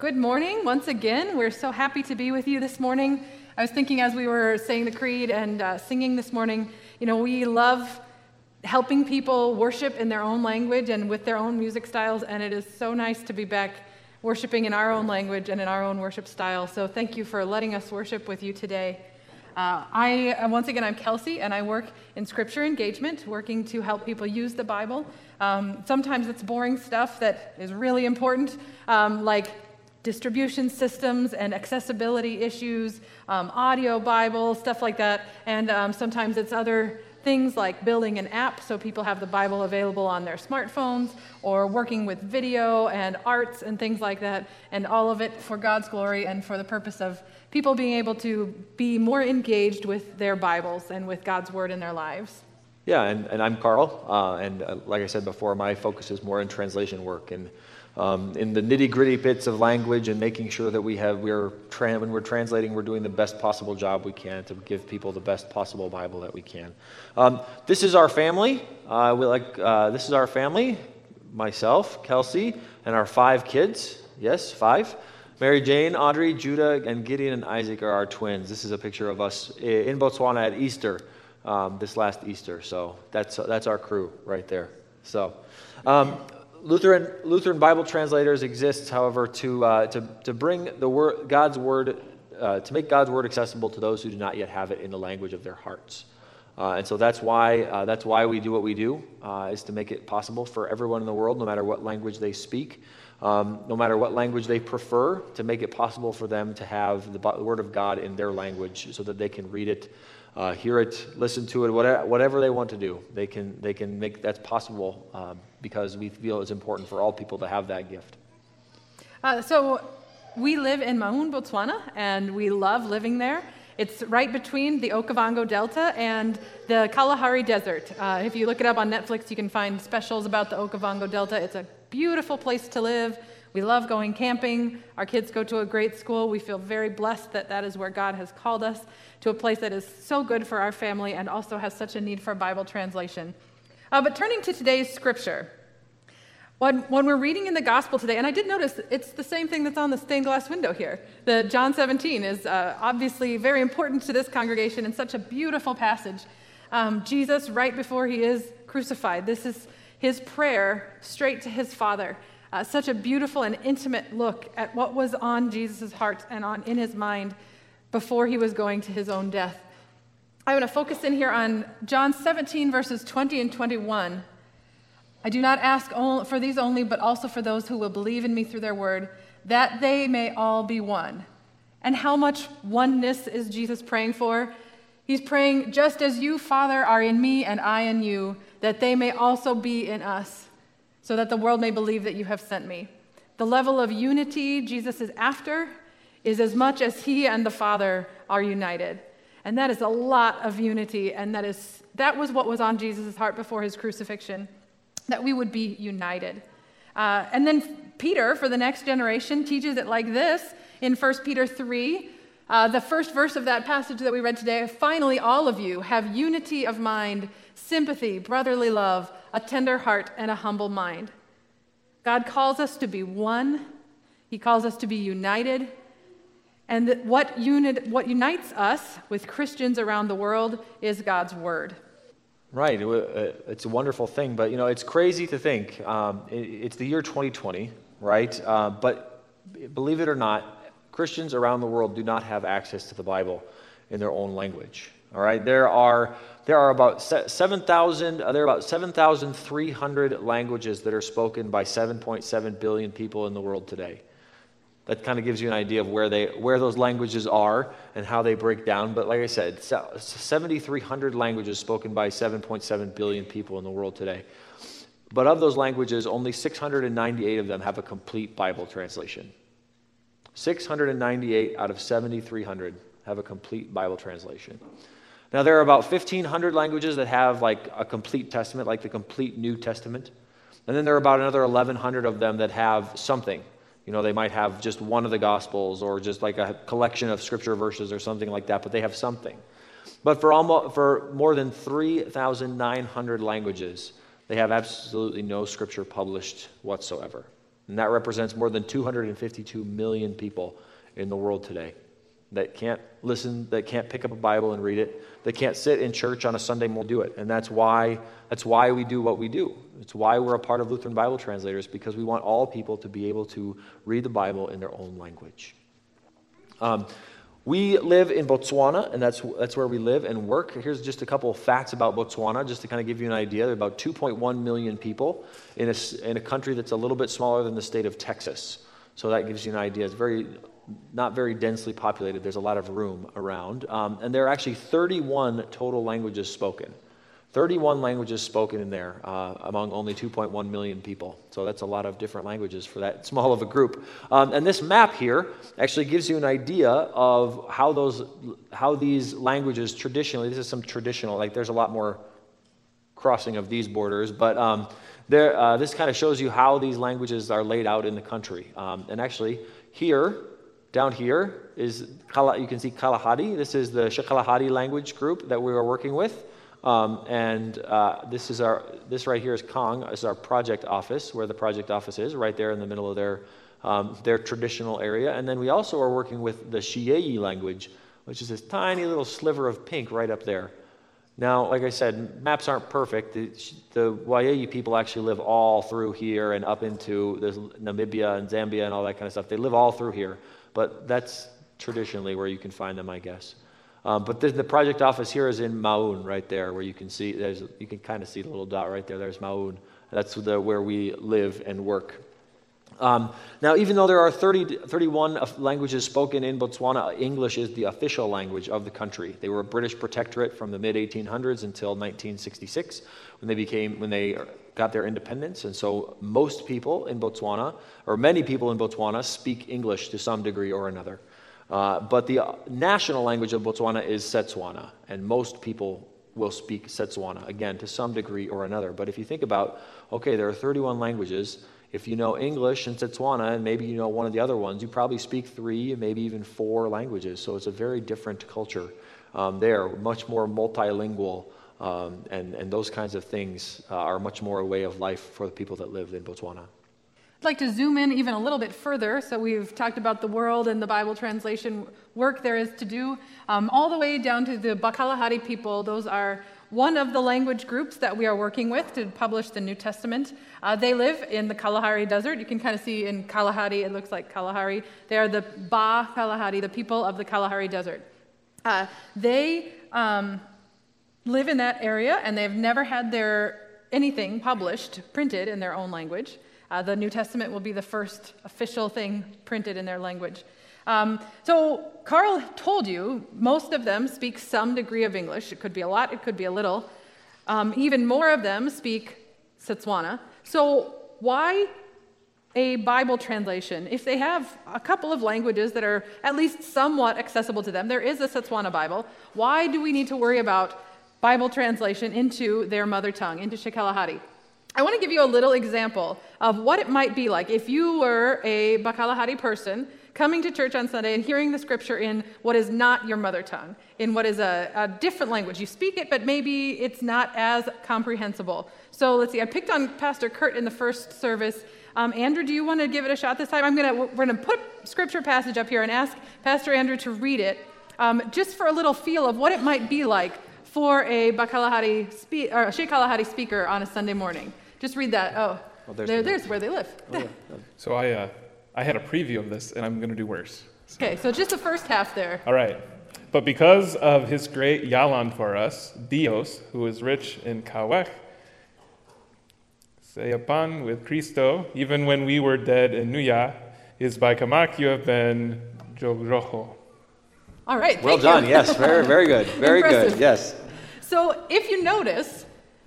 Good morning once again. We're so happy to be with you this morning. I was thinking as we were saying the creed and uh, singing this morning, you know, we love helping people worship in their own language and with their own music styles, and it is so nice to be back worshiping in our own language and in our own worship style. So thank you for letting us worship with you today. Uh, I, uh, once again, I'm Kelsey, and I work in scripture engagement, working to help people use the Bible. Um, sometimes it's boring stuff that is really important, um, like distribution systems and accessibility issues, um, audio Bible, stuff like that. And um, sometimes it's other things like building an app so people have the Bible available on their smartphones, or working with video and arts and things like that, and all of it for God's glory and for the purpose of people being able to be more engaged with their Bibles and with God's Word in their lives. Yeah, and, and I'm Carl, uh, and uh, like I said before, my focus is more in translation work and um, in the nitty gritty bits of language and making sure that we have we're tra- when we're translating we're doing the best possible job we can to give people the best possible bible that we can. Um, this is our family. Uh, we like uh, this is our family myself kelsey and our five kids. Yes five. Mary jane audrey judah and gideon and isaac are our twins. This is a picture of us in botswana at easter um, this last easter. So that's that's our crew right there. So um, Lutheran, Lutheran Bible translators exist, however, to, uh, to, to bring the word, God's word, uh, to make God's word accessible to those who do not yet have it in the language of their hearts. Uh, and so that's why, uh, that's why we do what we do, uh, is to make it possible for everyone in the world, no matter what language they speak, um, no matter what language they prefer, to make it possible for them to have the Word of God in their language so that they can read it uh, hear it, listen to it, whatever, whatever they want to do, they can, they can make that's possible uh, because we feel it's important for all people to have that gift. Uh, so we live in Maun, Botswana, and we love living there. It's right between the Okavango Delta and the Kalahari Desert. Uh, if you look it up on Netflix, you can find specials about the Okavango Delta. It's a beautiful place to live. We love going camping. Our kids go to a great school. We feel very blessed that that is where God has called us to a place that is so good for our family and also has such a need for Bible translation. Uh, but turning to today's scripture, when, when we're reading in the gospel today, and I did notice it's the same thing that's on the stained glass window here. The John 17 is uh, obviously very important to this congregation and such a beautiful passage. Um, Jesus, right before he is crucified, this is his prayer straight to his Father. Uh, such a beautiful and intimate look at what was on Jesus' heart and on in his mind before he was going to his own death. I want to focus in here on John 17, verses 20 and 21. I do not ask for these only, but also for those who will believe in me through their word, that they may all be one. And how much oneness is Jesus praying for? He's praying, just as you, Father, are in me and I in you, that they may also be in us so that the world may believe that you have sent me. The level of unity Jesus is after is as much as he and the Father are united. And that is a lot of unity, and that, is, that was what was on Jesus' heart before his crucifixion, that we would be united. Uh, and then Peter, for the next generation, teaches it like this in 1 Peter 3. Uh, the first verse of that passage that we read today finally, all of you have unity of mind, sympathy, brotherly love a tender heart, and a humble mind. God calls us to be one, He calls us to be united. And what, unit, what unites us with Christians around the world is God's Word. Right. Uh, it's a wonderful thing, but you know, it's crazy to think. Um, it's the year 2020, right? Uh, but believe it or not, Christians around the world do not have access to the Bible in their own language. All right, there are there are about 7,000 uh, there are about 7,300 languages that are spoken by 7.7 billion people in the world today. That kind of gives you an idea of where they where those languages are and how they break down. But like I said, 7,300 languages spoken by 7.7 billion people in the world today. But of those languages, only 698 of them have a complete Bible translation. 698 out of 7,300 have a complete Bible translation. Now, there are about 1,500 languages that have like a complete testament, like the complete New Testament. And then there are about another 1,100 of them that have something. You know, they might have just one of the Gospels or just like a collection of scripture verses or something like that, but they have something. But for, almost, for more than 3,900 languages, they have absolutely no scripture published whatsoever. And that represents more than 252 million people in the world today that can't listen, that can't pick up a Bible and read it, that can't sit in church on a Sunday and do it. And that's why, that's why we do what we do. It's why we're a part of Lutheran Bible Translators, because we want all people to be able to read the Bible in their own language. Um, we live in Botswana, and that's, that's where we live and work. Here's just a couple of facts about Botswana, just to kind of give you an idea. There are about 2.1 million people in a, in a country that's a little bit smaller than the state of Texas. So that gives you an idea. It's very, not very densely populated. There's a lot of room around. Um, and there are actually 31 total languages spoken. 31 languages spoken in there uh, among only 2.1 million people. So that's a lot of different languages for that small of a group. Um, and this map here actually gives you an idea of how those, how these languages traditionally. This is some traditional. Like there's a lot more crossing of these borders, but um, there, uh, this kind of shows you how these languages are laid out in the country. Um, and actually, here, down here is you can see Kalahari. This is the Shikalahari language group that we are working with. Um, and uh, this is our this right here is Kang. This is our project office, where the project office is, right there in the middle of their um, their traditional area. And then we also are working with the Shiyeyi language, which is this tiny little sliver of pink right up there. Now, like I said, maps aren't perfect. The, the people actually live all through here and up into Namibia and Zambia and all that kind of stuff. They live all through here, but that's traditionally where you can find them, I guess. Um, but the, the, project office here is in Maun, right there, where you can see, there's, you can kind of see the little dot right there. There's Maun. That's the, where we live and work. Um, now, even though there are 30, 31 languages spoken in Botswana, English is the official language of the country. They were a British protectorate from the mid 1800s until 1966, when they became when they got their independence. And so, most people in Botswana, or many people in Botswana, speak English to some degree or another. Uh, but the national language of Botswana is Setswana, and most people will speak Setswana, again, to some degree or another. But if you think about, okay, there are 31 languages. If you know English and Setswana, and maybe you know one of the other ones, you probably speak three, maybe even four languages. So it's a very different culture um, there, much more multilingual. Um, and, and those kinds of things uh, are much more a way of life for the people that live in Botswana. I'd like to zoom in even a little bit further. So, we've talked about the world and the Bible translation work there is to do, um, all the way down to the Bakalahari people. Those are one of the language groups that we are working with to publish the New Testament. Uh, they live in the Kalahari Desert. You can kind of see in Kalahari, it looks like Kalahari. They are the Ba Kalahari, the people of the Kalahari Desert. Uh, they um, live in that area and they've never had their anything published, printed in their own language. Uh, the New Testament will be the first official thing printed in their language. Um, so, Carl told you most of them speak some degree of English. It could be a lot, it could be a little. Um, even more of them speak Setswana. So, why a Bible translation? If they have a couple of languages that are at least somewhat accessible to them, there is a Setswana Bible. Why do we need to worry about Bible translation into their mother tongue, into Shikalahari? I want to give you a little example of what it might be like if you were a Bakalahari person coming to church on Sunday and hearing the scripture in what is not your mother tongue, in what is a, a different language. You speak it, but maybe it's not as comprehensible. So let's see, I picked on Pastor Kurt in the first service. Um, Andrew, do you want to give it a shot this time? I'm gonna, we're going to put scripture passage up here and ask Pastor Andrew to read it um, just for a little feel of what it might be like for a Bakalahari spe- or a Shikalahari speaker on a Sunday morning. Just read that. Oh, well, there's, there, there's where they live. Oh, yeah. so I, uh, I had a preview of this, and I'm going to do worse. So. Okay, so just the first half there. All right. But because of his great Yalan for us, Dios, who is rich in Kawek, Seyapan with Cristo, even when we were dead in Nuya, is by Kamak you have been Jogrojo. All right. Well done. yes, very, very good. Very good. Yes. So if you notice,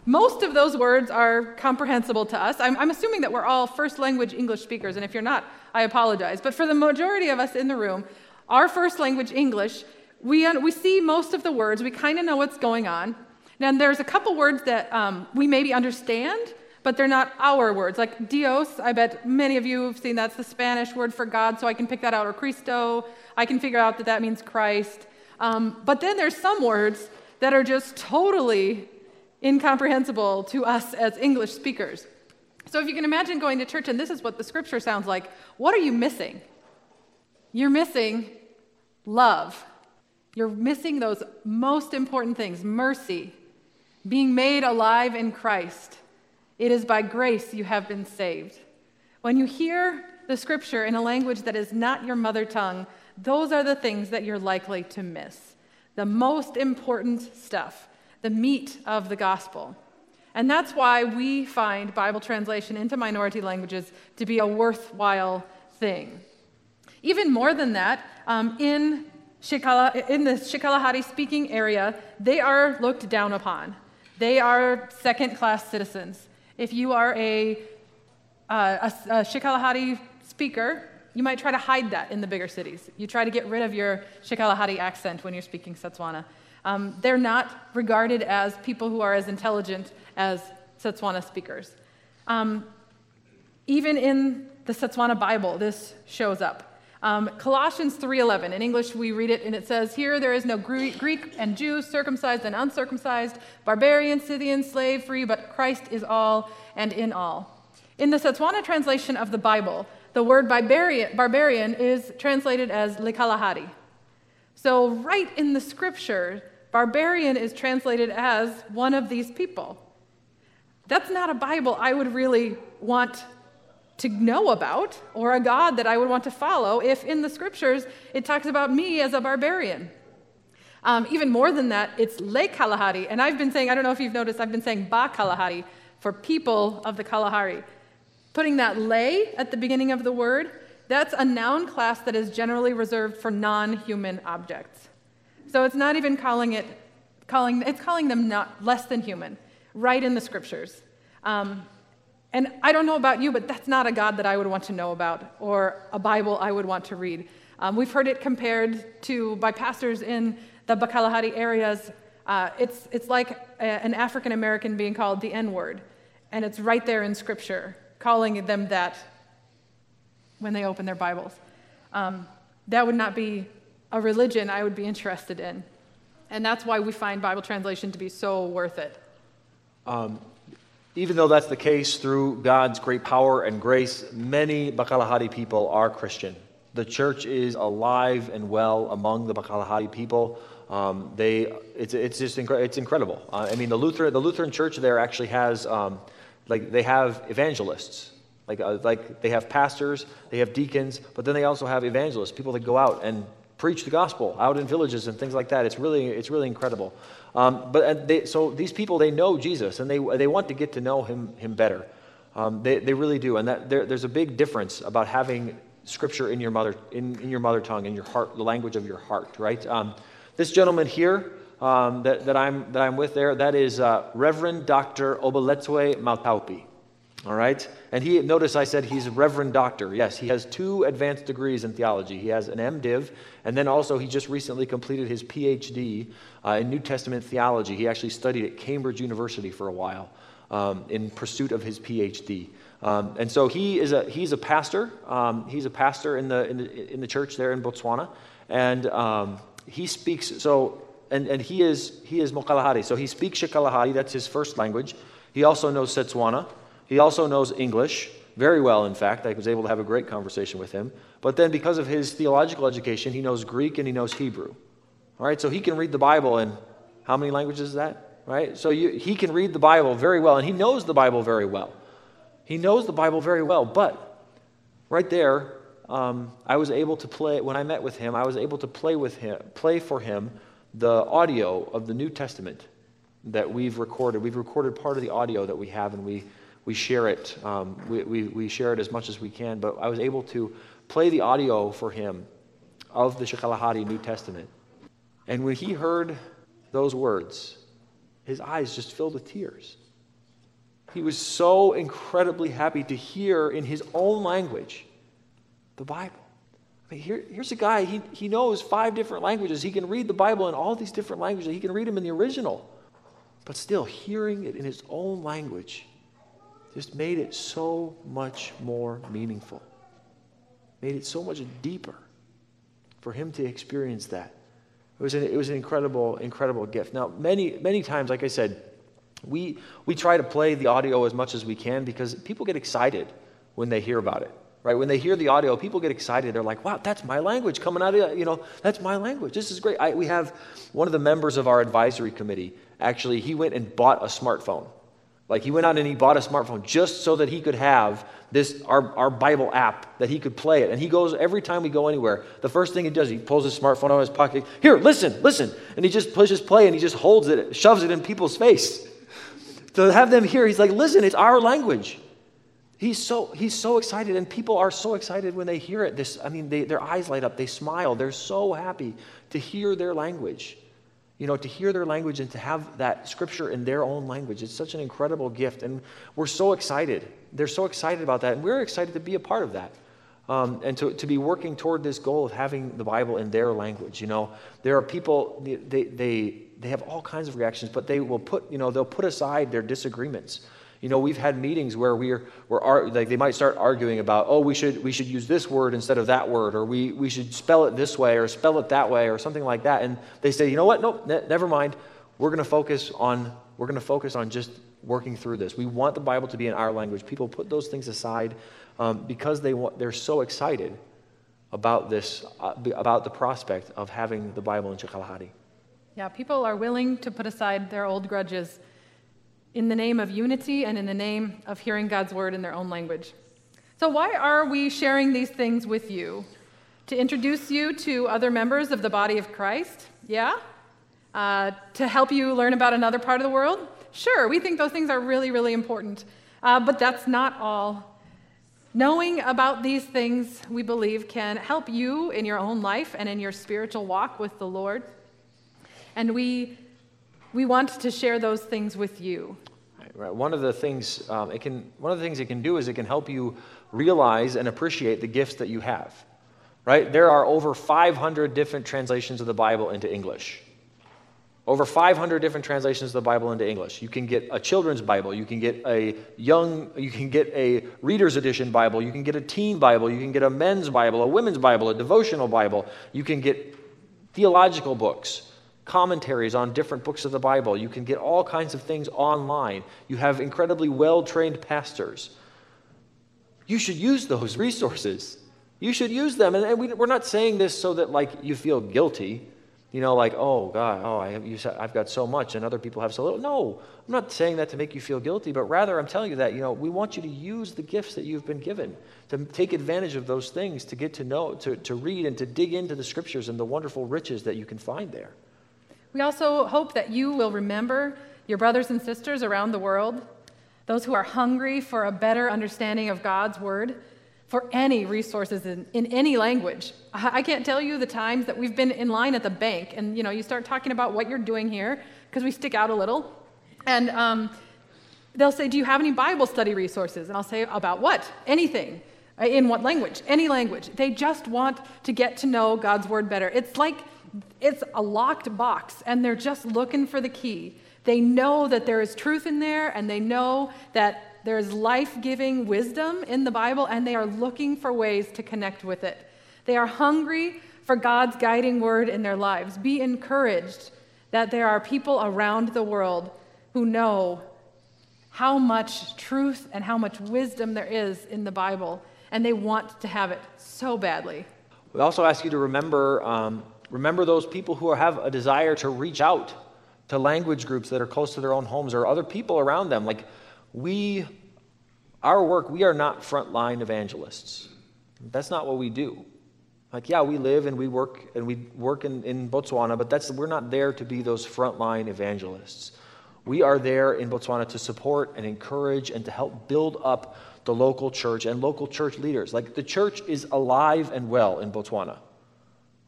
most of those words are comprehensible to us. I'm, I'm, assuming that we're all first language English speakers, and if you're not, I apologize. But for the majority of us in the room, our first language English, we, we see most of the words, we kind of know what's going on. Now, there's a couple words that um, we maybe understand, but they're not our words. Like Dios, I bet many of you have seen that's the Spanish word for God, so I can pick that out. Or Cristo, I can figure out that that means Christ. Um, but then there's some words that are just totally incomprehensible to us as English speakers. So if you can imagine going to church and this is what the scripture sounds like, what are you missing? You're missing love. You're missing those most important things mercy, being made alive in Christ. It is by grace you have been saved. When you hear the scripture in a language that is not your mother tongue, those are the things that you're likely to miss. The most important stuff, the meat of the gospel. And that's why we find Bible translation into minority languages to be a worthwhile thing. Even more than that, um, in, Shikala, in the Shikalahari speaking area, they are looked down upon. They are second class citizens. If you are a, uh, a, a Shikalahari speaker, you might try to hide that in the bigger cities. You try to get rid of your Shikalahari accent when you're speaking Setswana. Um, they're not regarded as people who are as intelligent as Setswana speakers. Um, even in the Setswana Bible, this shows up. Um, Colossians 3:11. In English, we read it, and it says, "Here there is no Greek and Jew, circumcised and uncircumcised, barbarian, Scythian, slave, free, but Christ is all and in all." In the Setswana translation of the Bible, the word barbarian, barbarian is translated as Likalahati. So, right in the scripture, barbarian is translated as one of these people. That's not a Bible I would really want to know about or a God that I would want to follow if in the scriptures it talks about me as a barbarian. Um, even more than that, it's Le Kalahari. And I've been saying, I don't know if you've noticed, I've been saying Ba Kalahari for people of the Kalahari. Putting that le at the beginning of the word, that's a noun class that is generally reserved for non human objects. So it's not even calling it, calling, it's calling them not less than human, right in the scriptures. Um, and I don't know about you, but that's not a God that I would want to know about or a Bible I would want to read. Um, we've heard it compared to by pastors in the Bakalahari areas. Uh, it's, it's like a, an African American being called the N word, and it's right there in Scripture, calling them that when they open their Bibles. Um, that would not be a religion I would be interested in. And that's why we find Bible translation to be so worth it. Um, even though that's the case through God's great power and grace, many Bakalahari people are Christian. The church is alive and well among the Bakalahari people. Um, they, it's, it's just it's incredible. Uh, I mean, the Lutheran, the Lutheran church there actually has, um, like, they have evangelists. Like, uh, like they have pastors, they have deacons, but then they also have evangelists, people that go out and preach the gospel out in villages and things like that. It's really, it's really incredible. Um, but they, so these people, they know Jesus and they, they want to get to know him, him better. Um, they, they really do. And that, there, there's a big difference about having scripture in your mother, in, in your mother tongue, in your heart, the language of your heart, right? Um, this gentleman here um, that, that, I'm, that I'm with there, that is uh, Reverend Dr. Obaletwe Maltaupi. All right? And he, notice I said he's a reverend doctor. Yes, he has two advanced degrees in theology. He has an MDiv, and then also he just recently completed his PhD uh, in New Testament theology. He actually studied at Cambridge University for a while um, in pursuit of his PhD. Um, and so he is a, he's a pastor. Um, he's a pastor in the, in the, in the church there in Botswana. And um, he speaks, so, and, and he is, he is Mokalahari. So he speaks Shikalahari, that's his first language. He also knows Setswana. He also knows English very well, in fact. I was able to have a great conversation with him. But then, because of his theological education, he knows Greek and he knows Hebrew. All right, so he can read the Bible in how many languages is that? Right? So you, he can read the Bible very well, and he knows the Bible very well. He knows the Bible very well, but right there, um, I was able to play, when I met with him, I was able to play with him, play for him the audio of the New Testament that we've recorded. We've recorded part of the audio that we have, and we we share it. Um, we, we, we, share it as much as we can. But I was able to play the audio for him of the Shikalahari New Testament. And when he heard those words, his eyes just filled with tears. He was so incredibly happy to hear in his own language the Bible. I mean, here, here's a guy, he, he knows five different languages. He can read the Bible in all these different languages. He can read them in the original. But still, hearing it in his own language just made it so much more meaningful, made it so much deeper for him to experience that. It was an, it was an incredible, incredible gift. Now, many, many times, like I said, we, we try to play the audio as much as we can because people get excited when they hear about it right? When they hear the audio people get excited. They're like wow that's my language coming out of you know that's my language. This is great. I, we have one of the members of our advisory committee actually he went and bought a smartphone like he went out and he bought a smartphone just so that he could have this our, our Bible app that he could play it. And he goes every time we go anywhere, the first thing he does, he pulls his smartphone out of his pocket. Here, listen, listen. And he just pushes play and he just holds it, shoves it in people's face. To have them hear, he's like, listen, it's our language. He's so, he's so excited, and people are so excited when they hear it. This, I mean, they, their eyes light up, they smile, they're so happy to hear their language you know, to hear their language and to have that scripture in their own language. It's such an incredible gift. And we're so excited. They're so excited about that. And we're excited to be a part of that. Um, and to, to be working toward this goal of having the Bible in their language. You know, there are people, they, they, they have all kinds of reactions, but they will put, you know, they'll put aside their disagreements. You know, we've had meetings where we're, we're like they might start arguing about, oh, we should, we should use this word instead of that word, or we, we should spell it this way or spell it that way or something like that. And they say, you know what? Nope, ne- never mind. We're going to focus on we're going to focus on just working through this. We want the Bible to be in our language. People put those things aside um, because they want, they're so excited about this, uh, about the prospect of having the Bible in Shikalahari. Yeah, people are willing to put aside their old grudges in the name of unity and in the name of hearing God's word in their own language. So, why are we sharing these things with you? To introduce you to other members of the body of Christ? Yeah? Uh, to help you learn about another part of the world? Sure, we think those things are really, really important. Uh, but that's not all. Knowing about these things, we believe, can help you in your own life and in your spiritual walk with the Lord. And we, we want to share those things with you. Right. One of the things um, it can one of the things it can do is it can help you realize and appreciate the gifts that you have. Right? There are over 500 different translations of the Bible into English. Over 500 different translations of the Bible into English. You can get a children's Bible, you can get a young, you can get a reader's edition Bible, you can get a teen Bible, you can get a men's Bible, a women's Bible, a devotional Bible, you can get theological books commentaries on different books of the Bible. You can get all kinds of things online. You have incredibly well trained pastors. You should use those resources. You should use them. And we, are not saying this so that, like, you feel guilty. You know, like, oh, God, oh, I have, you, I've got so much and other people have so little. No, I'm not saying that to make you feel guilty, but rather I'm telling you that, you know, we want you to use the gifts that you've been given, to take advantage of those things, to get to know, to, to read and to dig into the scriptures and the wonderful riches that you can find there. We also hope that you will remember your brothers and sisters around the world, those who are hungry for a better understanding of God's Word, for any resources in, in any language. I can't tell you the times that we've been in line at the bank, and you know, you start talking about what you're doing here because we stick out a little, and um, they'll say, "Do you have any Bible study resources?" And I'll say, "About what? Anything." In what language? Any language. They just want to get to know God's word better. It's like it's a locked box and they're just looking for the key. They know that there is truth in there and they know that there is life giving wisdom in the Bible and they are looking for ways to connect with it. They are hungry for God's guiding word in their lives. Be encouraged that there are people around the world who know how much truth and how much wisdom there is in the Bible, and they want to have it so badly. We also ask you to remember um, Remember those people who have a desire to reach out to language groups that are close to their own homes or other people around them. Like, we, our work, we are not frontline evangelists. That's not what we do. Like, yeah, we live and we work and we work in, in Botswana, but that's, we're not there to be those frontline evangelists. We are there in Botswana to support and encourage and to help build up the local church and local church leaders. Like, the church is alive and well in Botswana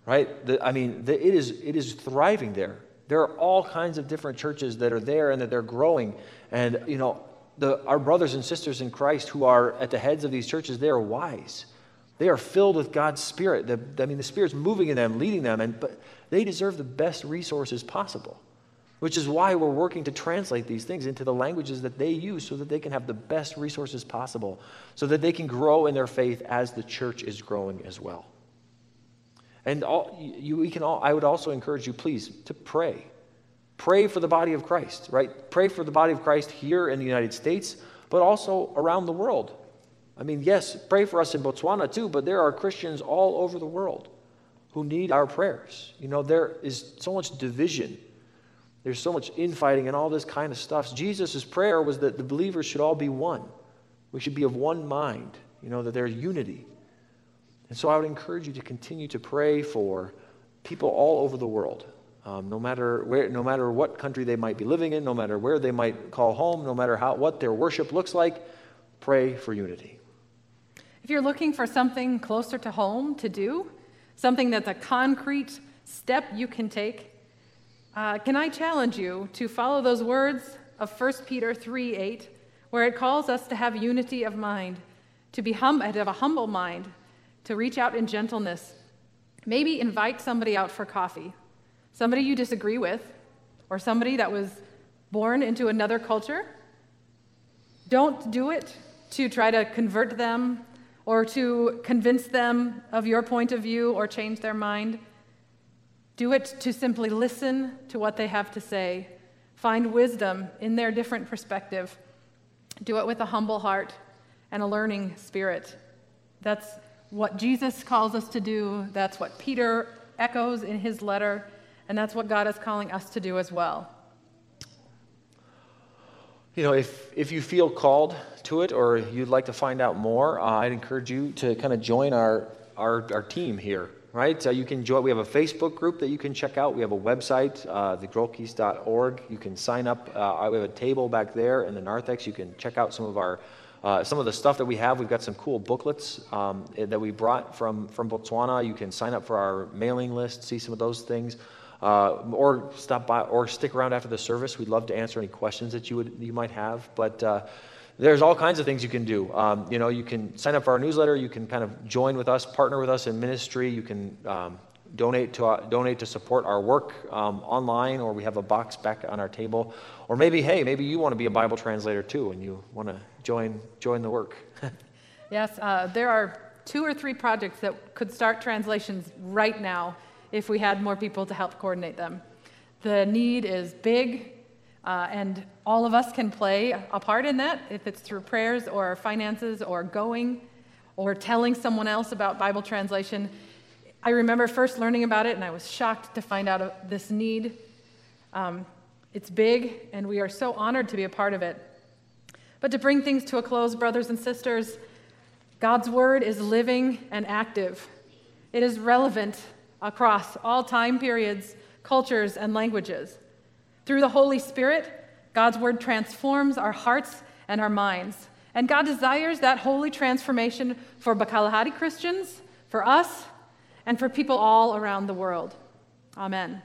right? The, I mean, the, it, is, it is thriving there. There are all kinds of different churches that are there and that they're growing. And, you know, the, our brothers and sisters in Christ who are at the heads of these churches, they are wise. They are filled with God's Spirit. The, I mean, the Spirit's moving in them, leading them, and, but they deserve the best resources possible, which is why we're working to translate these things into the languages that they use so that they can have the best resources possible, so that they can grow in their faith as the church is growing as well. And all, you, we can all, I would also encourage you, please, to pray. pray for the body of Christ, right? Pray for the body of Christ here in the United States, but also around the world. I mean, yes, pray for us in Botswana too, but there are Christians all over the world who need our prayers. You know, there is so much division. There's so much infighting and all this kind of stuff. Jesus' prayer was that the believers should all be one. We should be of one mind, you know, that there's unity. And so I would encourage you to continue to pray for people all over the world. Um, no matter where, no matter what country they might be living in, no matter where they might call home, no matter how what their worship looks like, pray for unity. If you're looking for something closer to home to do, something that's a concrete step you can take, uh, can I challenge you to follow those words of 1 Peter 3 8, where it calls us to have unity of mind, to be hum- to have a humble mind, to reach out in gentleness. Maybe invite somebody out for coffee somebody you disagree with, or somebody that was born into another culture, don't do it to try to convert them or to convince them of your point of view or change their mind. Do it to simply listen to what they have to say, find wisdom in their different perspective. Do it with a humble heart and a learning spirit. That's what Jesus calls us to do. That's what Peter echoes in his letter. And that's what God is calling us to do as well. You know, if, if you feel called to it or you'd like to find out more, uh, I'd encourage you to kind of join our, our, our team here, right? Uh, you can join, we have a Facebook group that you can check out. We have a website, uh, thegrolkis.org. You can sign up. Uh, we have a table back there in the narthex. You can check out some of our uh, some of the stuff that we have, we've got some cool booklets um, that we brought from, from Botswana. You can sign up for our mailing list, see some of those things uh, or stop by or stick around after the service. We'd love to answer any questions that you would you might have. But uh, there's all kinds of things you can do. Um, you know, you can sign up for our newsletter. You can kind of join with us, partner with us in ministry. You can um, donate to uh, donate to support our work um, online, or we have a box back on our table. Or maybe, hey, maybe you want to be a Bible translator too, and you want to join join the work. yes, uh, there are two or three projects that could start translations right now if we had more people to help coordinate them. The need is big, uh, and all of us can play a part in that, if it's through prayers or finances or going or telling someone else about Bible translation. I remember first learning about it, and I was shocked to find out this need. Um, it's big, and we are so honored to be a part of it. But to bring things to a close, brothers and sisters, God's word is living and active. It is relevant across all time periods, cultures, and languages. Through the Holy Spirit, God's word transforms our hearts and our minds. And God desires that holy transformation for Bakalahari Christians, for us, and for people all around the world. Amen.